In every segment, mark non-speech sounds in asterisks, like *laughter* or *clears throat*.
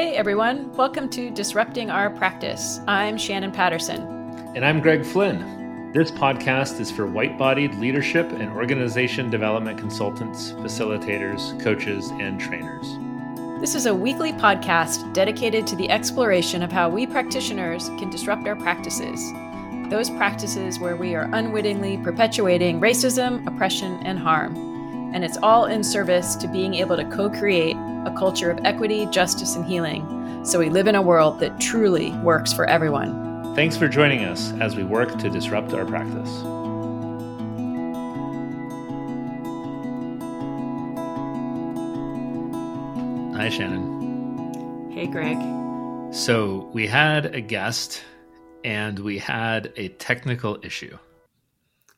Hey everyone, welcome to Disrupting Our Practice. I'm Shannon Patterson. And I'm Greg Flynn. This podcast is for white bodied leadership and organization development consultants, facilitators, coaches, and trainers. This is a weekly podcast dedicated to the exploration of how we practitioners can disrupt our practices. Those practices where we are unwittingly perpetuating racism, oppression, and harm. And it's all in service to being able to co create a culture of equity, justice, and healing so we live in a world that truly works for everyone. Thanks for joining us as we work to disrupt our practice. Hi, Shannon. Hey, Greg. So, we had a guest and we had a technical issue.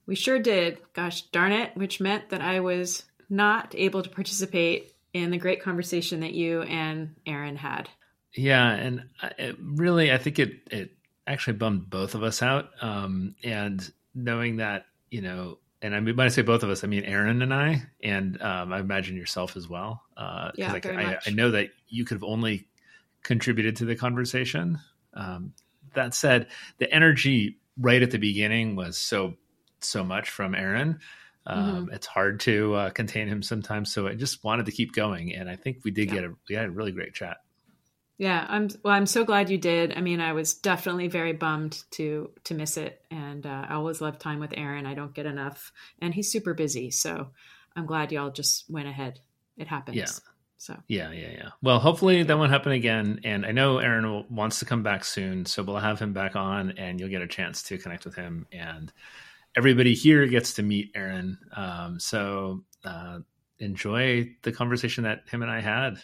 We sure did. Gosh darn it, which meant that I was not able to participate in the great conversation that you and Aaron had. Yeah, and it really, I think it it actually bummed both of us out. Um, and knowing that, you know, and I mean, when I say both of us, I mean Aaron and I, and um, I imagine yourself as well. Uh, yeah, like, very I, much. I know that you could have only contributed to the conversation. Um, that said, the energy right at the beginning was so so much from Aaron. Um, Mm-hmm. It's hard to uh, contain him sometimes, so I just wanted to keep going, and I think we did Yeah. get a we had a really great chat. Yeah, I'm well. I'm so glad you did. I mean, I was definitely very bummed to to miss it, and uh, I always love time with Aaron. I don't get enough, and he's super busy. So I'm glad y'all just went ahead. It happens. Yeah. So Yeah, yeah, yeah. Well, hopefully that won't happen again. And I know Aaron will, wants to come back soon, so we'll have him back on, and you'll get a chance to connect with him. And everybody here gets to meet Aaron. Um, so uh, enjoy the conversation that him and I had.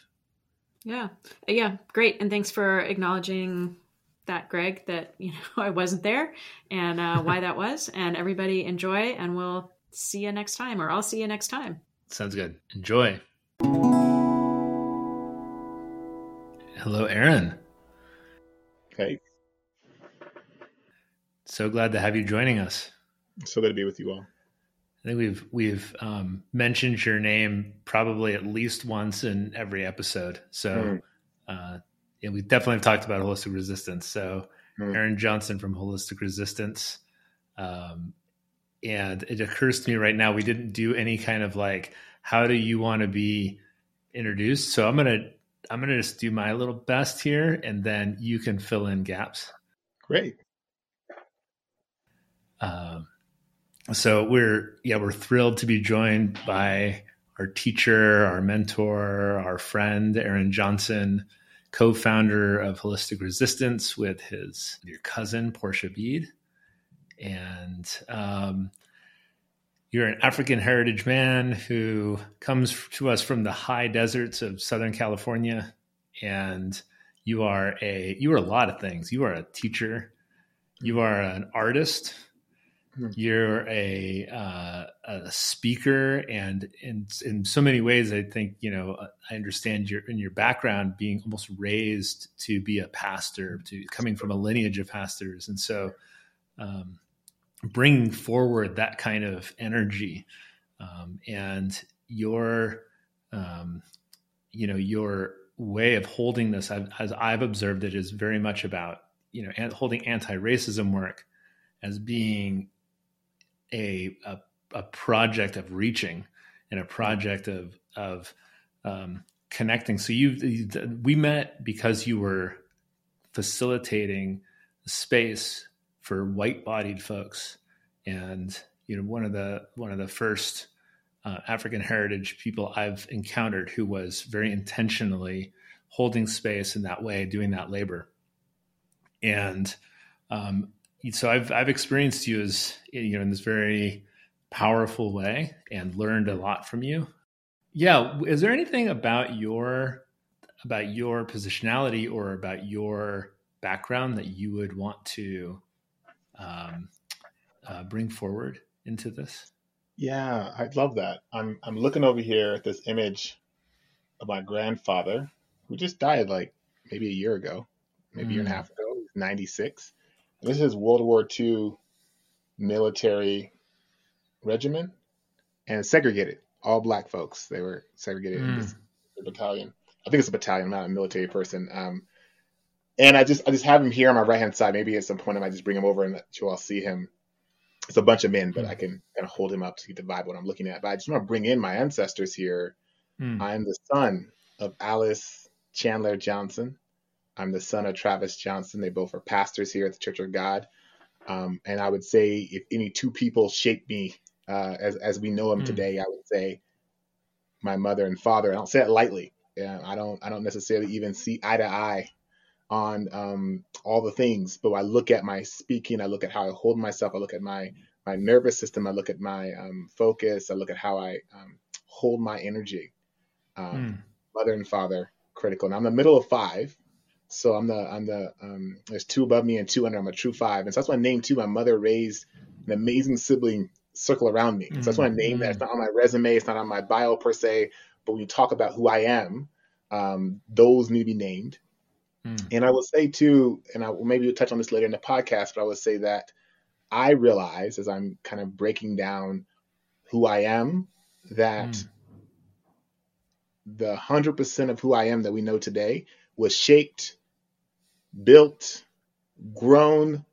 yeah, Uh, yeah, great. And thanks for acknowledging that, Greg. That *laughs* you know I wasn't there, and uh, why that was. *laughs* And everybody enjoy, and we'll see you next time, or I'll see you next time. Sounds good. Enjoy. Hello, Aaron. Hey. So glad to have you joining us. So good to be with you all. I think we've we've um, mentioned your name probably at least once in every episode. So Mm. uh, yeah, we definitely have talked about holistic resistance. So Mm. Aaron Johnson from Holistic Resistance, um, and it occurs to me right now we didn't do any kind of like how do you want to be introduced. So I'm gonna I'm gonna just do my little best here, and then you can fill in gaps. Great. Um, so we're yeah we're thrilled to be joined by our teacher, our mentor, our friend Aaron Johnson, co-founder of Holistic Resistance with his your cousin Porsha Beed, and um, you're an African heritage man who comes to us from the high deserts of Southern California, and you are a you are a lot of things. You are a teacher, you are an artist, Hmm. you're a uh, a speaker, and in in so many ways, I think you know I understand your in your background being almost raised to be a pastor, to coming from a lineage of pastors, and so. Um, bringing forward that kind of energy um, and your um, you know your way of holding this as i've observed it is very much about you know holding anti-racism work as being a, a a project of reaching and a project of of um, connecting so you we met because you were facilitating space for white-bodied folks and you know one of the one of the first uh, African heritage people I've encountered who was very intentionally holding space in that way, doing that labor. And um, so I've I've experienced you as you know in this very powerful way and learned a lot from you. Yeah, is there anything about your about your positionality or about your background that you would want to um, uh, bring forward into this? Yeah, I'd love that. I'm I'm looking over here at this image of my grandfather who just died like maybe a year ago, maybe a year and a Mm. half ago. He 96. This is World War II military regiment and segregated. All black folks. They were segregated in Mm. this battalion. I think it's a battalion. I'm not a military person. Um, and I just I just have him here on my right hand side. Maybe at some point I might just bring him over and let you all see him. It's a bunch of men, but mm. I can kind of hold him up to get the vibe what I'm looking at. But I just want to bring in my ancestors here. Mm. I'm the son of Alice Chandler Johnson. I'm the son of Travis Johnson. They both are pastors here at the Church of God. Um, and I would say if any two people shaped me uh, as as we know them mm. today, I would say my mother and father. I don't say it lightly. Yeah, I don't I don't necessarily even see eye to eye on um, all the things, but I look at my speaking, I look at how I hold myself, I look at my my nervous system, I look at my um, focus, I look at how I um, hold my energy. Mm. Mother and father critical. And I'm the middle of five, so I'm the I'm the um, there's two above me and two under. I'm a true five, and so that's my name too. My mother raised an amazing sibling circle around me. So that's why I named that. It's not on my resume. It's not on my bio per se. But when you talk about who I am, um, those need to be named. Mm. And I will say too, and I maybe we'll touch on this later in the podcast, but I would say that I realize as I'm kind of breaking down who I am that mm. the hundred percent of who I am that we know today was shaped, built, grown,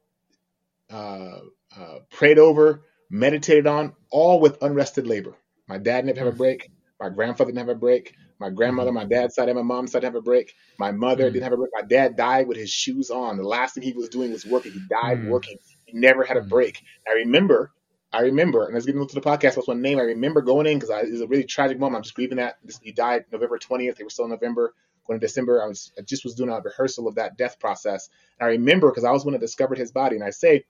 uh, uh, prayed over, meditated on, all with unrested labor. My dad never had a break. My grandfather didn't have a break. My grandmother, my dad's side, and my mom's side didn't have a break. My mother mm. didn't have a break. My dad died with his shoes on. The last thing he was doing was working. He died mm. working. He never had a mm. break. I remember, I remember, and I was getting into the podcast. What's one name? I remember going in because it was a really tragic moment. I'm just grieving that. He died November 20th. They were still in November. Going to December, I was I just was doing a rehearsal of that death process. And I remember because I was when I discovered his body. And I say,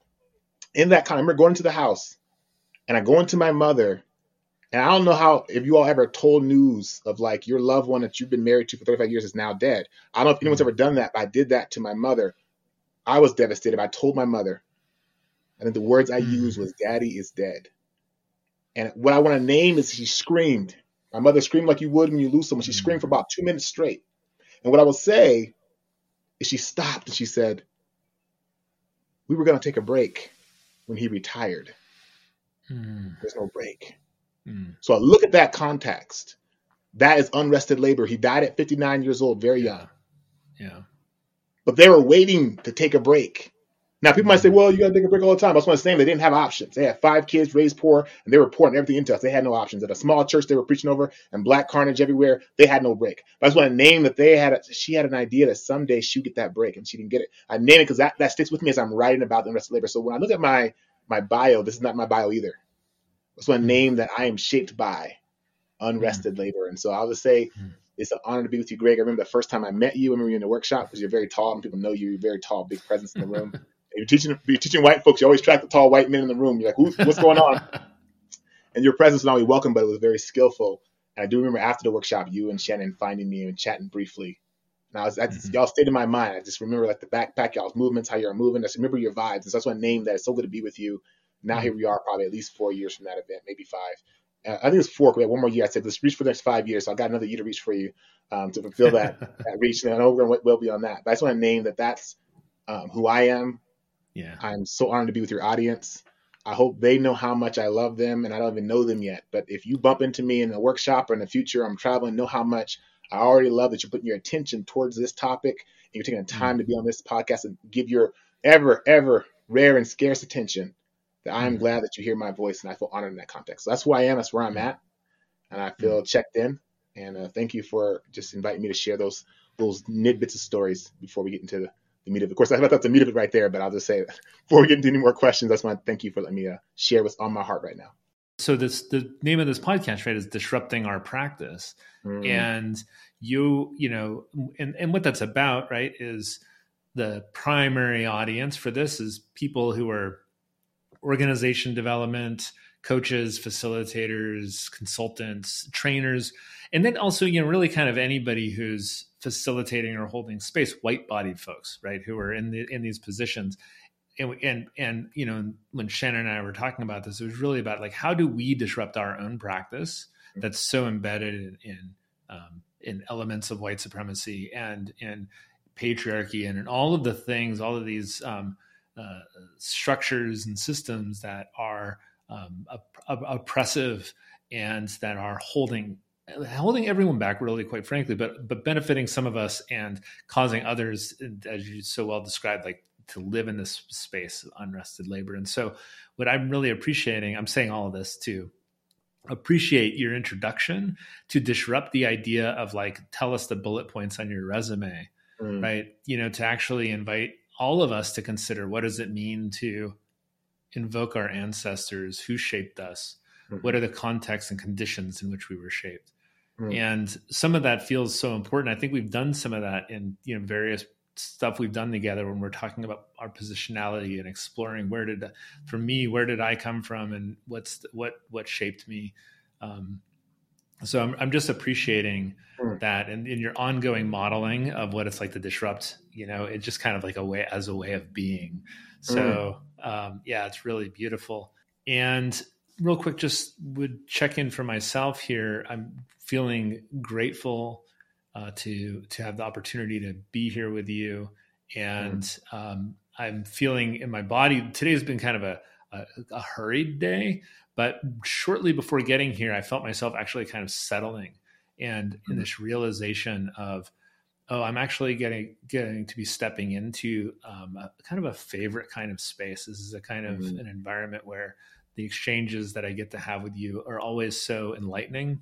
in that kind, I remember going to the house and I go into my mother, and I don't know how if you all ever told news of like your loved one that you've been married to for 35 years is now dead. I don't know if anyone's mm-hmm. ever done that, but I did that to my mother. I was devastated. I told my mother, and then the words I mm. used was "Daddy is dead." And what I want to name is she screamed. My mother screamed like you would when you lose someone. She mm. screamed for about two minutes straight. And what I will say is she stopped and she said, "We were going to take a break when he retired." Mm. There's no break. Mm. So I look at that context. That is unrested labor. He died at 59 years old, very yeah. young. Yeah. But they were waiting to take a break. Now people might say, well, you gotta take a break all the time. I was want to say they didn't have options. They had five kids raised poor and they were pouring everything into us. They had no options. At a small church they were preaching over and black carnage everywhere, they had no break. But I just want to name that they had a, she had an idea that someday she would get that break and she didn't get it. I name it because that, that sticks with me as I'm writing about the unrested labor. So when I look at my my bio, this is not my bio either. It's a name that I am shaped by, unrested mm. labor. And so I'll just say mm. it's an honor to be with you, Greg. I remember the first time I met you. I remember you in the workshop because you're very tall and people know you. You're very tall, big presence in the room. *laughs* you're teaching you're teaching white folks. You always track the tall white men in the room. You're like, what's going on? *laughs* and your presence was not only welcome, but it was very skillful. And I do remember after the workshop, you and Shannon finding me and chatting briefly. And I was, mm-hmm. y'all stayed in my mind. I just remember like the backpack, y'all's movements, how you're moving. I just remember your vibes. And so that's I named that. It's so good to be with you. Now here we are, probably at least four years from that event, maybe five. Uh, I think it's four. We have one more year. I said let's reach for the next five years. So I got another year to reach for you um, to fulfill that, *laughs* that reach. And I know we're going to well beyond that. But I just want to name that that's um, who I am. Yeah. I'm so honored to be with your audience. I hope they know how much I love them, and I don't even know them yet. But if you bump into me in a workshop or in the future, I'm traveling, know how much I already love that you're putting your attention towards this topic and you're taking the time mm-hmm. to be on this podcast and give your ever, ever rare and scarce attention that I'm mm-hmm. glad that you hear my voice and I feel honored in that context. So that's who I am. That's where I'm mm-hmm. at, and I feel mm-hmm. checked in. And uh, thank you for just inviting me to share those those nidbits of stories before we get into the, the meat of it. Of course, I thought that's the meat of it right there, but I'll just say *laughs* before we get into any more questions, I just want to thank you for letting me uh, share what's on my heart right now. So this the name of this podcast right is disrupting our practice, mm. and you you know and and what that's about right is the primary audience for this is people who are organization development coaches facilitators consultants trainers and then also you know really kind of anybody who's facilitating or holding space white bodied folks right who are in the in these positions. And, and and you know when shannon and i were talking about this it was really about like how do we disrupt our own practice that's so embedded in in, um, in elements of white supremacy and in patriarchy and in all of the things all of these um, uh, structures and systems that are um, op- op- oppressive and that are holding holding everyone back really quite frankly but but benefiting some of us and causing others as you so well described like to live in this space of unrested labor and so what i'm really appreciating i'm saying all of this to appreciate your introduction to disrupt the idea of like tell us the bullet points on your resume mm. right you know to actually invite all of us to consider what does it mean to invoke our ancestors who shaped us mm-hmm. what are the contexts and conditions in which we were shaped mm. and some of that feels so important i think we've done some of that in you know various stuff we've done together when we're talking about our positionality and exploring where did for me where did i come from and what's what what shaped me um, so I'm, I'm just appreciating mm. that and in your ongoing modeling of what it's like to disrupt you know it's just kind of like a way as a way of being so mm. um, yeah it's really beautiful and real quick just would check in for myself here i'm feeling grateful uh, to to have the opportunity to be here with you and mm. um, i'm feeling in my body today has been kind of a, a, a hurried day but shortly before getting here, I felt myself actually kind of settling and in hmm. this realization of, oh, I'm actually getting getting to be stepping into um, a, kind of a favorite kind of space. This is a kind of mm-hmm. an environment where the exchanges that I get to have with you are always so enlightening.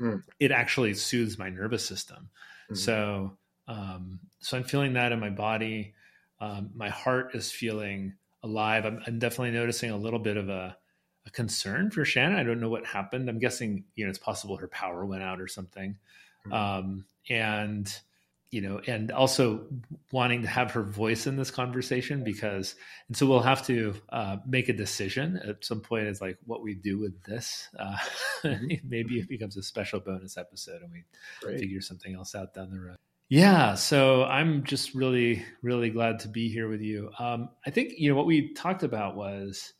Mm. It actually soothes my nervous system. Mm-hmm. So, um, so I'm feeling that in my body. Um, my heart is feeling alive. I'm, I'm, definitely noticing a little bit of a a concern for Shannon. I don't know what happened. I'm guessing, you know, it's possible her power went out or something. Mm-hmm. Um, and, you know, and also wanting to have her voice in this conversation because, and so we'll have to uh, make a decision at some point is like what we do with this. Uh, mm-hmm. *laughs* maybe it becomes a special bonus episode and we Great. figure something else out down the road. Yeah, so I'm just really, really glad to be here with you. Um, I think you know what we talked about was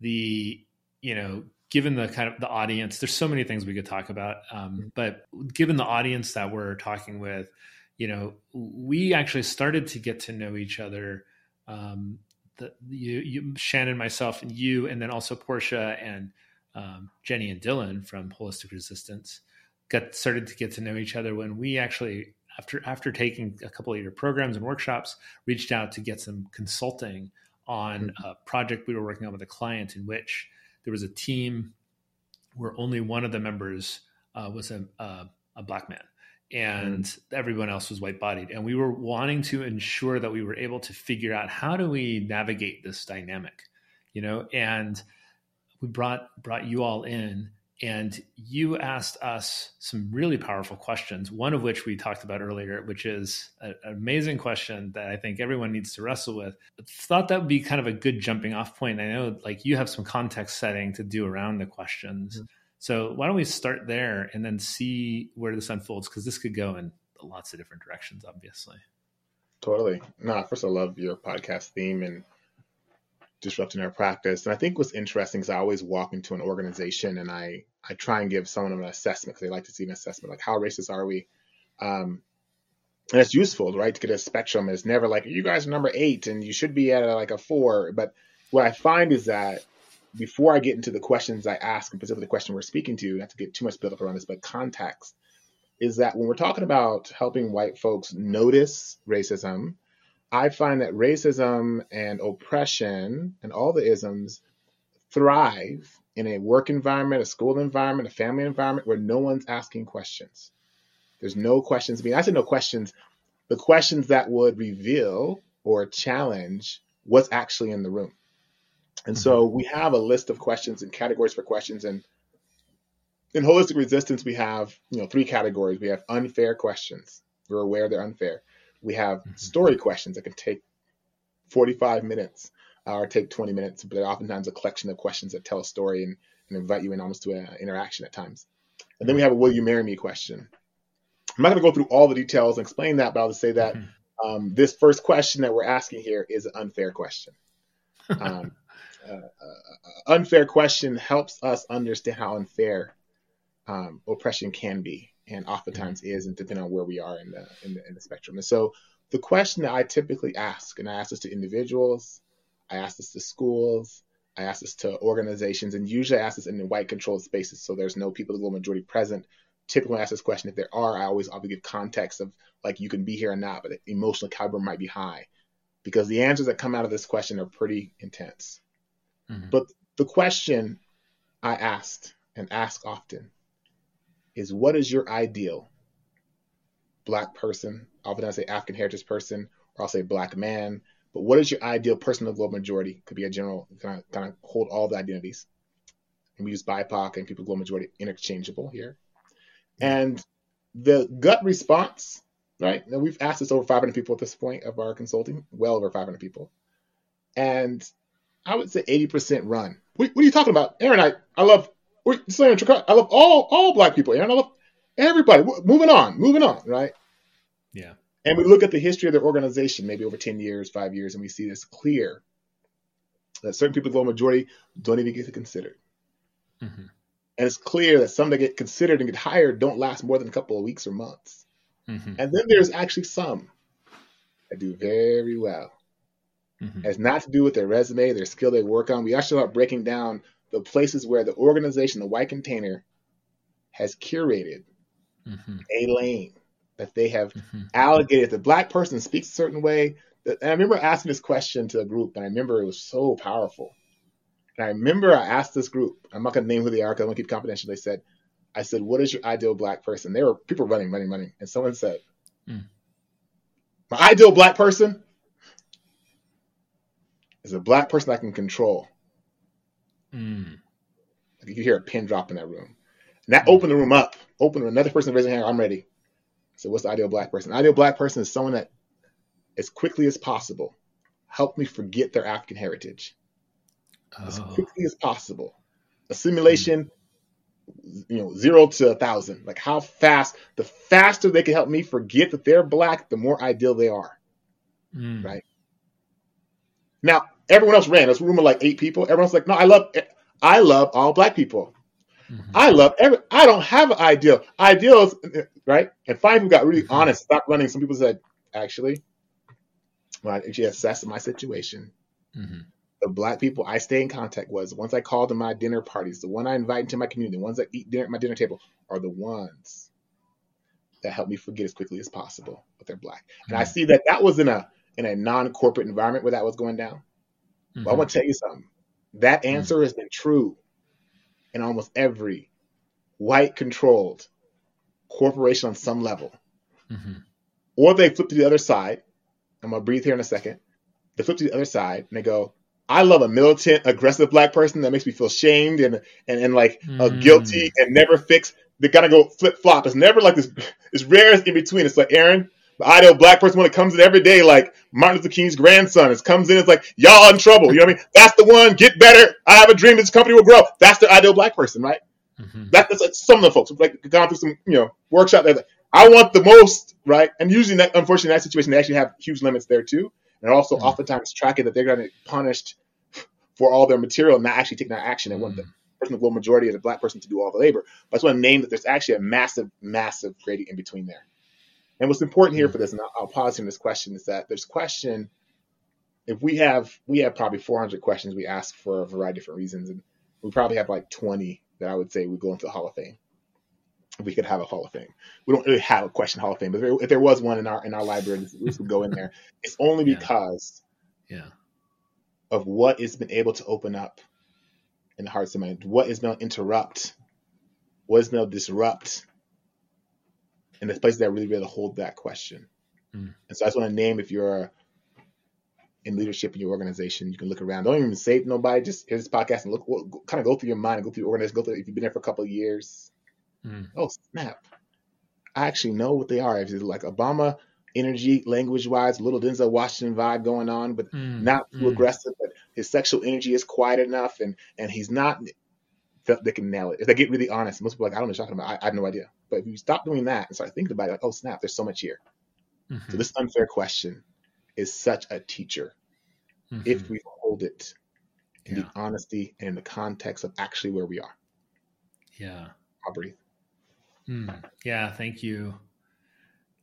the you know, given the kind of the audience, there's so many things we could talk about. Um, mm-hmm. but given the audience that we're talking with, you know, we actually started to get to know each other. Um, the, you, you, Shannon, myself, and you, and then also Porsha and um, Jenny and Dylan from Holistic Resistance got started to get to know each other when we actually after after taking a couple of your programs and workshops reached out to get some consulting on mm-hmm. a project we were working on with a client in which there was a team where only one of the members uh, was a, a, a, black man and mm. everyone else was white bodied. And we were wanting to ensure that we were able to figure out how do we navigate this dynamic, you know, and we brought, brought you all in and you asked us some really powerful questions, one of which we talked about earlier, which is a, an amazing question that I think everyone needs to wrestle with. I thought that would be kind of a good jumping off point. I know like you have some context setting to do around the questions. Mm-hmm. So why don't we start there and then see where this unfolds? Because this could go in lots of different directions, obviously. Totally. No, first I love your podcast theme and disrupting our practice. And I think what's interesting is I always walk into an organization and I I try and give someone an assessment because they like to see an assessment, like how racist are we? Um, and it's useful, right, to get a spectrum. It's never like you guys are number eight and you should be at a, like a four. But what I find is that before I get into the questions I ask, and specifically the question we're speaking to, not to get too much built up around this, but context, is that when we're talking about helping white folks notice racism, I find that racism and oppression and all the isms thrive in a work environment, a school environment, a family environment where no one's asking questions. There's no questions being I said no questions, the questions that would reveal or challenge what's actually in the room. And so mm-hmm. we have a list of questions and categories for questions. And in holistic resistance, we have you know three categories. We have unfair questions. We're aware they're unfair. We have mm-hmm. story questions that can take 45 minutes uh, or take 20 minutes, but they're oftentimes a collection of questions that tell a story and, and invite you in almost to an interaction at times. And then we have a will you marry me question. I'm not going to go through all the details and explain that, but I'll just say that mm-hmm. um, this first question that we're asking here is an unfair question. *laughs* Um, uh, uh, unfair question helps us understand how unfair um, oppression can be and oftentimes is, and depending on where we are in the, in the, in the spectrum. And so the question that I typically ask, and I ask this to individuals, I ask this to schools, I ask this to organizations, and usually I ask this in white controlled spaces, so there's no people, of the majority present, typically I ask this question, if there are, I always I'll give context of like you can be here or not, but the emotional caliber might be high because the answers that come out of this question are pretty intense. Mm-hmm. But the question I asked and ask often is what is your ideal black person? Often I say African heritage person, or I'll say black man. But what is your ideal person of the global majority? Could be a general, kind of, kind of hold all the identities. And we use BIPOC and people global majority interchangeable here. And the gut response, right? Now we've asked this over 500 people at this point of our consulting, well over 500 people. And I would say 80% run. What, what, are you talking about? Aaron, I, I love, I love all, all black people, Aaron. I love everybody. Moving on, moving on, right? Yeah. And we look at the history of their organization, maybe over 10 years, five years, and we see this clear that certain people, the global majority, don't even get considered. Mm-hmm. And it's clear that some that get considered and get hired don't last more than a couple of weeks or months. Mm-hmm. And then there's actually some that do very well. Mm-hmm. It's not to do with their resume, their skill they work on. We actually are breaking down the places where the organization, the white container, has curated mm-hmm. a lane that they have mm-hmm. allocated. The black person speaks a certain way, and I remember asking this question to a group, and I remember it was so powerful. And I remember I asked this group, I'm not going to name who they are because I want to keep confidential. They said, I said, what is your ideal black person? There were people running, running, running. And someone said, mm. my ideal black person is a black person I can control. Mm. Like you hear a pin drop in that room. And that mm. opened the room up. Opened another person raising hand. I'm ready. So what's the ideal black person? The Ideal black person is someone that, as quickly as possible, help me forget their African heritage oh. as quickly as possible. Assimilation, mm. you know, zero to a thousand. Like how fast, the faster they can help me forget that they're black, the more ideal they are. Mm. Right. Now, everyone else ran. There's a room of like eight people. Everyone's like, no, I love, I love all black people. Mm-hmm. I love every. I don't have an ideal. Ideals, right? And five people got really mm-hmm. honest. Stop running. Some people said, actually, when I actually assessed my situation, mm-hmm the black people I stay in contact with, the ones I call to my dinner parties, the one I invite into my community, the ones that eat dinner at my dinner table, are the ones that help me forget as quickly as possible that they're black. And I mm-hmm. see that that was in a in a non-corporate environment where that was going down. Mm-hmm. But I want to tell you something. That mm-hmm. answer mm-hmm. has been true in almost every white-controlled corporation on some level. Mm-hmm. Or they flip to the other side. I'm gonna breathe here in a second. They flip to the other side and they go, I love a militant, aggressive black person that makes me feel shamed and and, and like uh, mm. guilty and never fix. They gotta go flip flop. It's never like this. *laughs* It's rare in between. It's like Aaron, the ideal black person when it comes in every day, like Martin Luther King's grandson. It comes in, it's like y'all in trouble. You know what I mean? That's the one. Get better. I have a dream. This company will grow. That's the ideal black person, right? Mm-hmm. That, that's like some of the folks like gone through some you know workshop. Like, I want the most, right? And usually, that, unfortunately, in that situation, they actually have huge limits there too. And also, mm-hmm. oftentimes, tracking that they're going to get punished for all their material and not actually taking that action and want the person, the global majority as a black person to do all the labor. But I just want to name that there's actually a massive, massive gradient in between there. And what's important here mm. for this, and I'll, I'll pause in this question, is that there's question. If we have we have probably 400 questions we ask for a variety of different reasons, and we probably have like 20 that I would say would go into the Hall of Fame. If we could have a Hall of Fame, we don't really have a question Hall of Fame, but if there, was one in our in our library, this would go in there. *laughs* It's only because yeah. yeah of what has been able to open up in the hearts and minds, what is going to interrupt, what is going to disrupt, and the places that really, really hold that question. Mm. And so I just want to name if you're in leadership in your organization, you can look around. Don't even say to nobody. Just hear this podcast and look, what, kind of go through your mind and go through your organization. Go through if you've been there for a couple of years. Mm. Oh snap! I actually know what they are. If it's like Obama energy, language wise, little Denzel Washington vibe going on, but mm, not too mm. aggressive. But his sexual energy is quiet enough, and and he's not. They can nail it if they get really honest. Most people are like, I don't know what you're talking about. I, I, have no idea. But if you stop doing that and start thinking about it, like, oh snap, there's so much here. Mm-hmm. So this unfair question is such a teacher mm-hmm. if we hold it in yeah. the honesty and in the context of actually where we are. Yeah. I'll breathe. Mm. Yeah, thank you.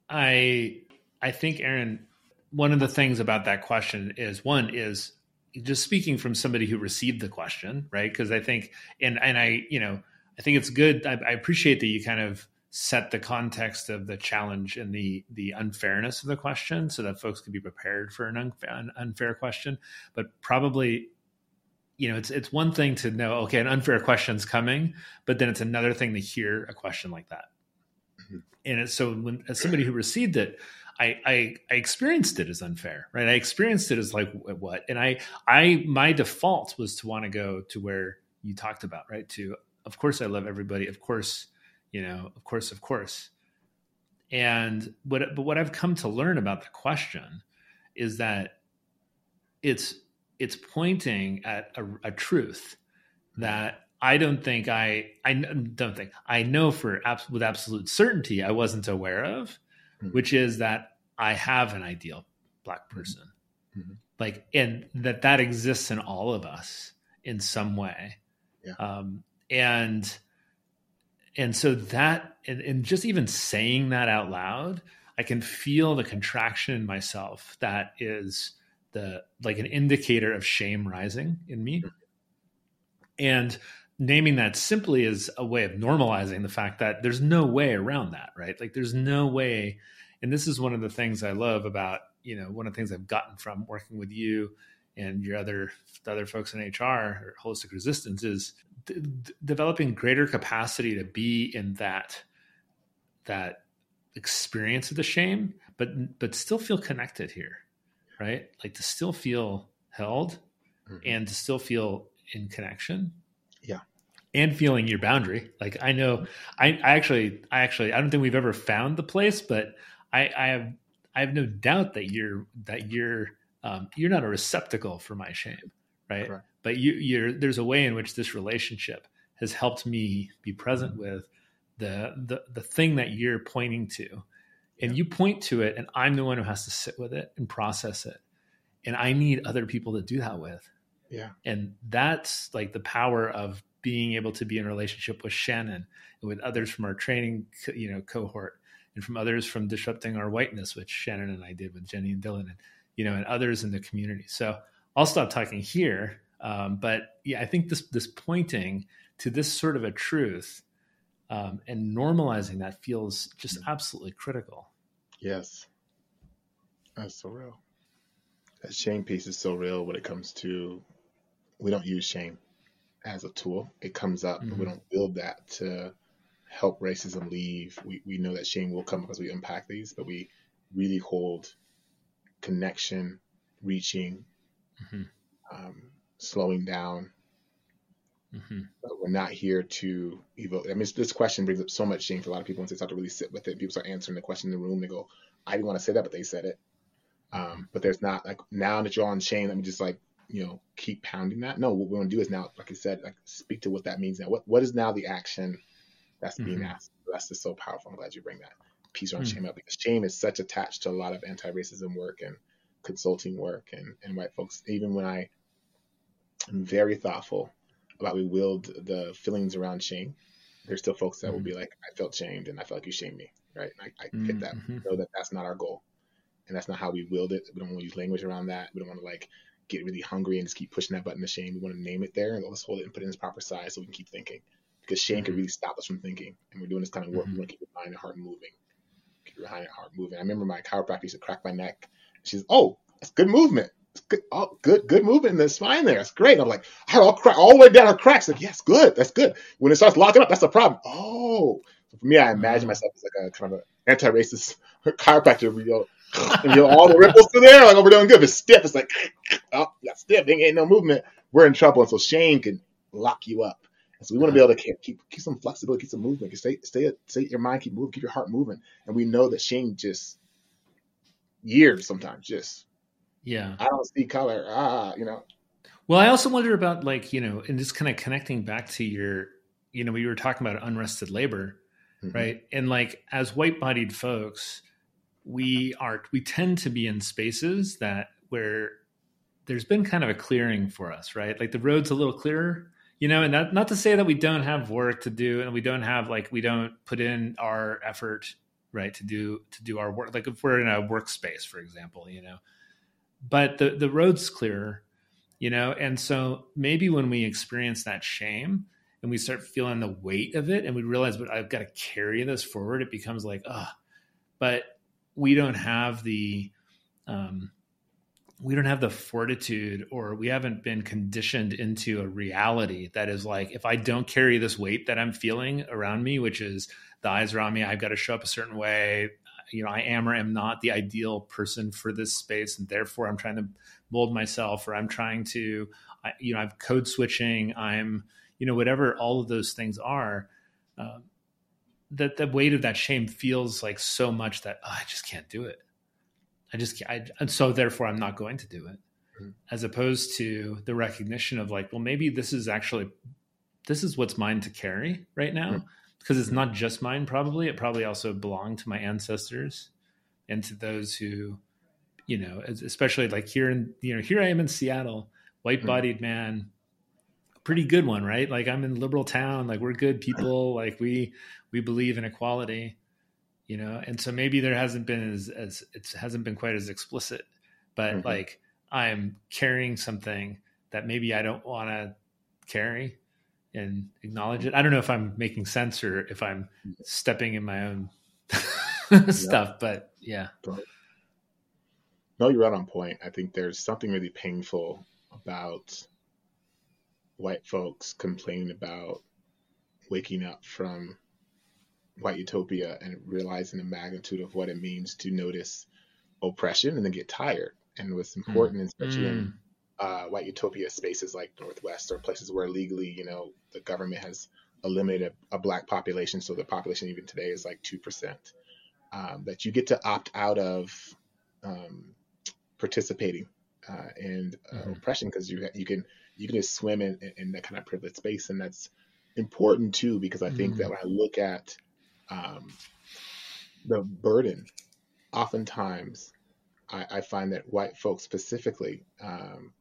I I think, Aaron, one of the things about that question is one is just speaking from somebody who received the question, right? Because I think, and and I, you know, I think it's good. I, I, appreciate that you kind of set the context of the challenge and the the unfairness of the question so that folks can be prepared for an unfair, an unfair question but probably you know it's it's one thing to know okay an unfair question's coming but then it's another thing to hear a question like that mm-hmm. and it's, so when as somebody who received it I, I, I experienced it as unfair, right? I experienced it as like what, and I I my default was to want to go to where you talked about, right? To of course I love everybody, of course you know, of course, of course. And what but what I've come to learn about the question is that it's it's pointing at a, a truth that I don't think I I don't think I know for with absolute certainty I wasn't aware of, mm-hmm. which is that I have an ideal black hmm. person, mm-hmm. like and that that exists in all of us in some way, yeah. um, and and so that and, and just even saying that out loud i can feel the contraction in myself that is the like an indicator of shame rising in me. And naming that simply is a way of normalizing the fact that there's no way around that right? Like there's no way and this is one of the things i love about you know one of the things i've gotten from working with you and your other other folks in hr or holistic resistance is d- developing greater capacity to be in that that experience of the shame but but still feel connected here right? Like to still feel held mm-hmm. and to still feel in connection. Yeah. And feeling your boundary. Like i know I, I actually i actually i don't think we've ever found the place but i i have i have no doubt that you're that you're um, you're not a receptacle for my shame right? Correct but you, you're there's a way in which this relationship has helped me be present with the the the thing that you're pointing to. And yeah. you point to it and i'm the one who has to sit with it and process it. And i need other people to do that with. Yeah. And that's like the power of being able to be in relationship with shannon and with others from our training you know cohort and from others from disrupting our whiteness which shannon and i did with jenny and dylan and you know and others in the community. So i'll stop talking here um, but yeah, I think this this pointing to this sort of a truth um, and normalizing that feels just mm. absolutely critical. Yes, that's so real. That shame piece is so real when it comes to we don't use shame as a tool. It comes up, mm-hmm. but we mm-hmm. don't build that to help racism leave. We we know that shame will come up as we unpack these, but we really hold connection, reaching, mm-hmm. um, slowing down. Mm-hmm. But we're not here to evoke. I mean, this question brings up so much shame for a lot of people once they start to really sit with it. People start answering the question in the room. They go, "I didn't want to say that, but they said it." Um, but there's not like now that you're on shame. Let me just like you know keep pounding that. No, what we want to do is now, like I said, like speak to what that means now. What what is now the action that's being mm-hmm. asked? That's just so powerful. I'm glad you bring that piece on mm-hmm. shame up because shame is such attached to a lot of anti-racism work and consulting work and and white folks. Even when I I'm very thoughtful about we wield the feelings around shame. There's still folks that mm-hmm. will be like, I felt shamed and I felt like you shamed me, right? I, I mm-hmm. get that. Know that that's not our goal, and that's not how we wield it. We don't want to use language around that. We don't want to like get really hungry and just keep pushing that button of shame. We want to name it there and let's hold it and put it in its proper size so we can keep thinking. Because shame mm-hmm. can really stop us from thinking, and we're doing this kind of work. We mm-hmm. want to keep your mind and heart moving. Keep your mind and heart moving. I remember my chiropractor used to crack my neck. She's, oh, that's good movement good, oh, good, good movement in the spine there. It's great. I'm like, all crack all the way down her cracks. Like, yes, good. That's good. When it starts locking up, that's the problem. Oh, for me, I imagine mm. myself as like a kind of an anti-racist chiropractor. We go, and you know, all the ripples through there. Like, oh, we're doing good. If it's stiff, it's like, oh, that's stiff. There ain't no movement. We're in trouble. And so shame can lock you up. And so we want to be able to keep, keep, keep some flexibility, keep some movement. Stay, stay, stay your mind, keep moving, keep your heart moving. And we know that shame just years sometimes just yeah. I don't see color. Ah, you know. Well, I also wonder about like, you know, and just kind of connecting back to your, you know, we were talking about unrested labor, mm-hmm. right? And like as white bodied folks, we are we tend to be in spaces that where there's been kind of a clearing for us, right? Like the road's a little clearer, you know, and that, not to say that we don't have work to do and we don't have like we don't put in our effort, right, to do to do our work. Like if we're in a workspace, for example, you know, but the the road's clearer you know? And so maybe when we experience that shame and we start feeling the weight of it and we realize but I've got to carry this forward, it becomes like, ah, but we don't have the um, we don't have the fortitude or we haven't been conditioned into a reality that is like if i don't carry this weight that i'm feeling around me which is the eyes around me i've got to show up a certain way you know i am or am not the ideal person for this space and therefore i'm trying to mold myself or i'm trying to you know i'm code switching i'm you know whatever all of those things are uh, that the weight of that shame feels like so much that oh, i just can't do it I just can't, I, and so therefore I'm not going to do it. Mm-hmm. As opposed to the recognition of like, well, maybe this is actually this is what's mine to carry right now mm-hmm. Because it's not just mine. Probably it probably also belonged to my ancestors and to those who, you know, especially like here in you know here I am in Seattle, white bodied mm-hmm. man, pretty good one, right? Like I'm in liberal town, like we're good people, *clears throat* like we we believe in equality you know and so maybe there hasn't been as, as it hasn't been quite as explicit but mm-hmm. like i'm carrying something that maybe i don't want to carry and acknowledge it i don't know if i'm making sense or if i'm stepping in my own *laughs* stuff yeah. but yeah no you're right on point i think there's something really painful about white folks complaining about waking up from white utopia and realizing the magnitude of what it means to notice oppression and then get tired. And what's hmm. important, mm. especially mm. in. Uh, white utopia spaces like Northwest or places where legally, you know, the government has eliminated a, a black population, so the population even today is like two percent. Um, that you get to opt out of um, participating uh, in uh, mm-hmm. oppression because you you can you can just swim in, in, that kind of privileged space, and that's important too because I think mm. that when I look at um, the burden. Oftentimes, I, I, find that white folks specifically um,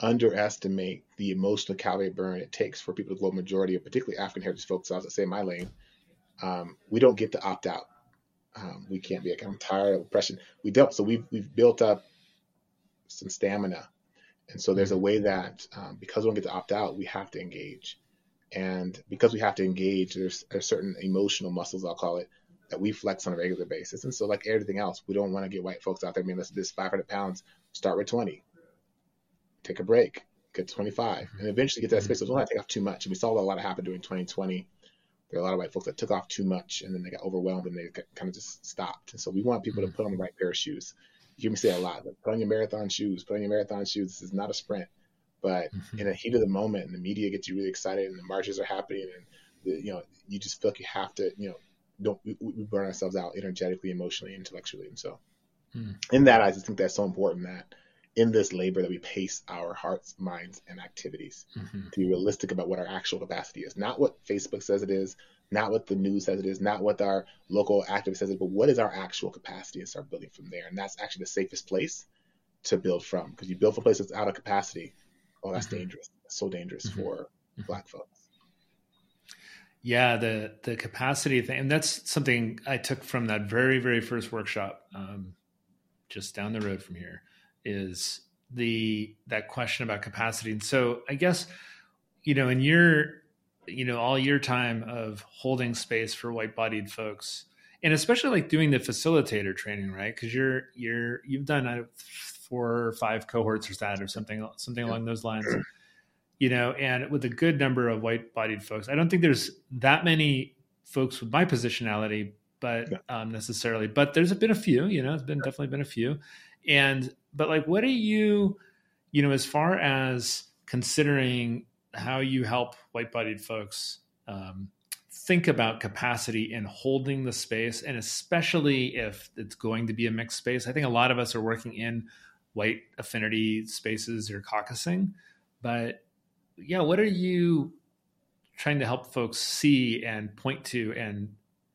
underestimate the emotional calorie burn it takes for people to global majority of particularly African heritage folks. I was say my lane, um, we don't get to opt out. Um, we can't be like I'm tired of oppression. We don't. So we've we've built up some stamina, and so there's a way that um, because we don't get to opt out, we have to engage. And because we have to engage, there's, certain emotional muscles, I'll call it, that we flex on a regular basis. And so, like everything else, we don't want to get white folks out there. I mean, let's this 500 pounds, start with 20, take a break, get 25, and eventually get to that space. Don't want to take off too much. And we saw a lot of happen during 2020. There are a lot of white folks that took off too much and then they got overwhelmed and they kind of just stopped. And so we want people to put on the right pair of shoes. You hear me say a lot, like, put on your marathon shoes, put on your marathon shoes. This is not a sprint. But mm-hmm. in the heat of the moment, and the media gets you really excited, and the marches are happening, and the, you know you just feel like you have to, you know, don't we, we burn ourselves out energetically, emotionally, intellectually, and so mm. in that I just think that's so important that in this labor that we pace our hearts, minds, and activities mm-hmm. to be realistic about what our actual capacity is, not what Facebook says it is, not what the news says it is, not what our local activist says it, is, but what is our actual capacity and start building from there. And that's actually the safest place to build from because you build from a place that's out of capacity oh, that's mm-hmm. dangerous. That's so dangerous mm-hmm. for mm-hmm. Black folks. Yeah, the the capacity thing, and that's something I took from that very very first workshop, um, just down the road from here, is the that question about capacity. And so I guess, you know, in your, you know, all your time of holding space for white bodied folks, and especially like doing the facilitator training, right? Because you're you're you've done four or five cohorts or that or something something along those lines you know and with a good number of white bodied folks. I don't think there's that many folks with my positionality but um, necessarily but there's been a few you know it's been definitely been a few and but like what are you you know as far as considering how you help white bodied folks um, think about capacity in holding the space and especially if it's going to be a mixed space i think a lot of us are working in white affinity spaces or caucusing. But yeah, what are you trying to help folks see and point to? And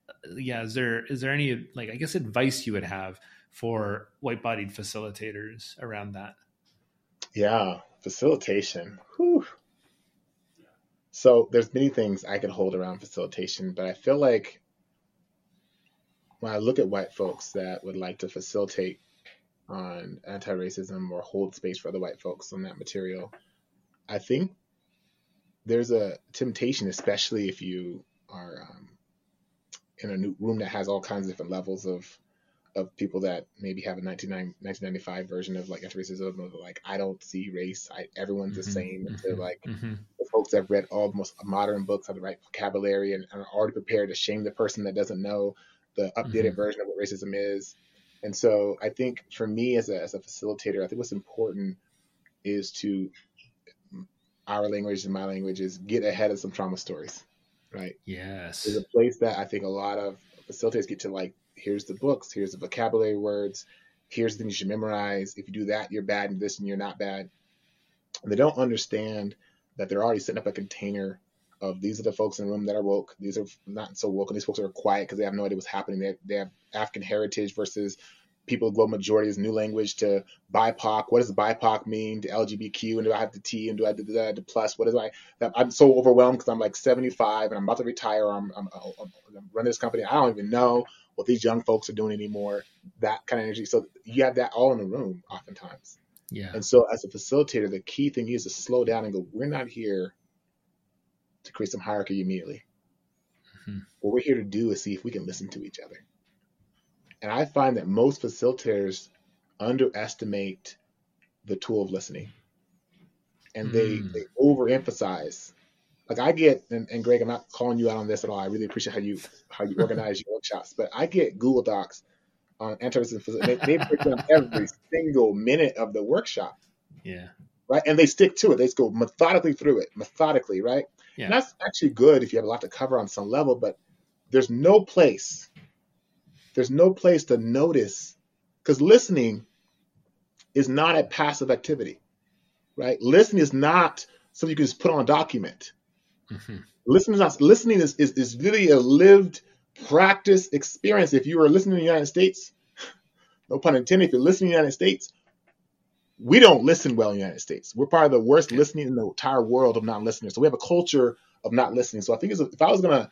uh, yeah, is there is there any like I guess advice you would have for white bodied facilitators around that? Yeah, facilitation. Whew. So there's many things I could hold around facilitation, but I feel like when I look at white folks that would like to facilitate on anti-racism or hold space for other white folks on that material. I think there's a temptation, especially if you are um, in a new room that has all kinds of different levels of of people that maybe have a 1995 version of like anti-racism of like I don't see race, I, everyone's mm-hmm, the same. Mm-hmm, to like mm-hmm. the folks that have read all the most modern books have the right vocabulary and are already prepared to shame the person that doesn't know the updated mm-hmm. version of what racism is. And so I think for me as a as a facilitator, I think what's important is to our language and my language is get ahead of some trauma stories, right? Yes. There's a place that I think a lot of facilitators get to like, here's the books, here's the vocabulary words, here's the things you should memorize. If you do that, you're bad and this and you're not bad. And they don't understand that they're already setting up a container of these are the folks in the room that are woke. These are not so woke, and these folks are quiet because they have no idea what's happening. They, they have African heritage versus people, of global majority is new language to BIPOC. What does BIPOC mean to LGBTQ? And do I have the T and do I have the, the, the plus? What is I? I'm so overwhelmed because I'm like 75 and I'm about to retire. I'm, I'm, I'm, I'm running this company. I don't even know what these young folks are doing anymore. That kind of energy. So you have that all in the room oftentimes. Yeah. And so as a facilitator, the key thing is to slow down and go, we're not here to create some hierarchy immediately. Mm-hmm. What we're here to do is see if we can listen to each other. And I find that most facilitators underestimate the tool of listening. And they, mm. they overemphasize. Like I get, and, and Greg, I'm not calling you out on this at all. I really appreciate how you how you *laughs* organize your workshops, but I get Google Docs on anti-racism. They, they break down every single minute of the workshop. Yeah. Right. And they stick to it. They just go methodically through it, methodically, right? Yeah. And that's actually good if you have a lot to cover on some level, but there's no place there's no place to notice because listening is not a passive activity, right? Listening is not something you can just put on a document. Mm-hmm. Listening is not, listening is, is, is really a lived practice experience. If you are listening in the United States, *laughs* no pun intended, if you're listening in the United States, we don't listen well in the United States. We're probably the worst listening in the entire world of not listening. So we have a culture of not listening. So I think if I was going to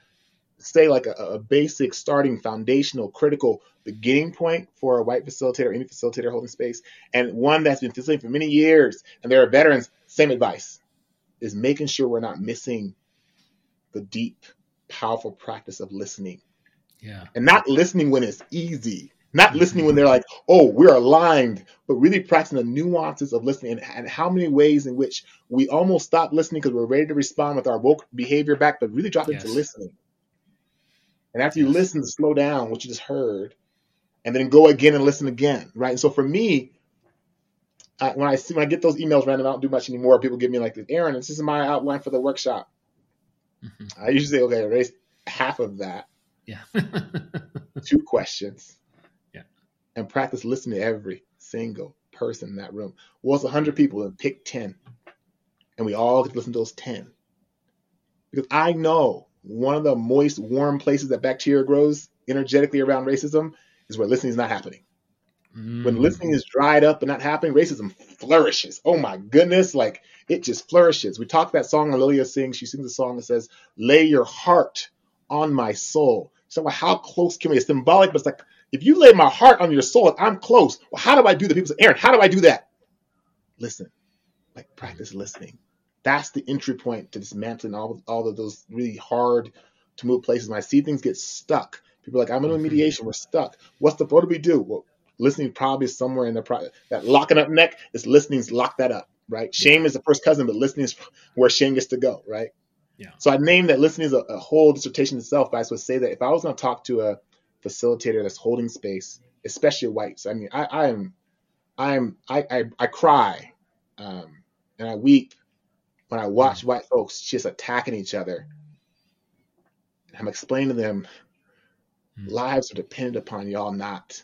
say like a, a, basic starting foundational critical beginning point for a white facilitator any facilitator holding space and one that's been facilitating for many years and there are veterans same advice is making sure we're not missing the deep powerful practice of listening. Yeah. And not listening when it's easy. Not mm-hmm. listening when they're like oh we're aligned but really practicing the nuances of listening and, and how many ways in which we almost stop listening because we're ready to respond with our woke behavior back but really drop yes. into listening and after you listen, to slow down what you just heard, and then go again and listen again, right? And so for me, I, when I see when I get those emails random, I don't do much anymore. People give me like, this Aaron, this is my outline for the workshop. Mm-hmm. I usually say, okay, erase half of that. Yeah. *laughs* two questions. Yeah. And practice listening to every single person in that room. Well, it's 100 people, and pick 10. And we all get to listen to those 10. Because I know one of the moist, warm places that bacteria grows energetically around racism is where listening is not happening. Mm. When listening is dried up and not happening, racism flourishes. Oh my goodness, like it just flourishes. We talk that song Lilia sings. She sings a song that says, Lay your heart on my soul. So well, how close can we? It's symbolic, but it's like if you lay my heart on your soul, I'm close. Well, how do I do that? People say, Aaron, how do I do that? Listen, like practice listening that's the entry point to dismantling all, all of those really hard to move places. When I see things get stuck, people are like, I'm in a mm-hmm. mediation, we're stuck. What's the, what do we do? Well, listening probably is somewhere in the, pro- that locking up neck is listening's lock that up, right? Shame is the first cousin, but listening is where shame gets to go, right? Yeah. So I named that listening is a, a whole dissertation itself, but I would say that if I was going to talk to a facilitator that's holding space, especially whites, I mean, I, I am, I am, I, I, I cry, um, and I weep when I watch white folks just attacking each other, I'm explaining to them mm. lives are dependent upon y'all not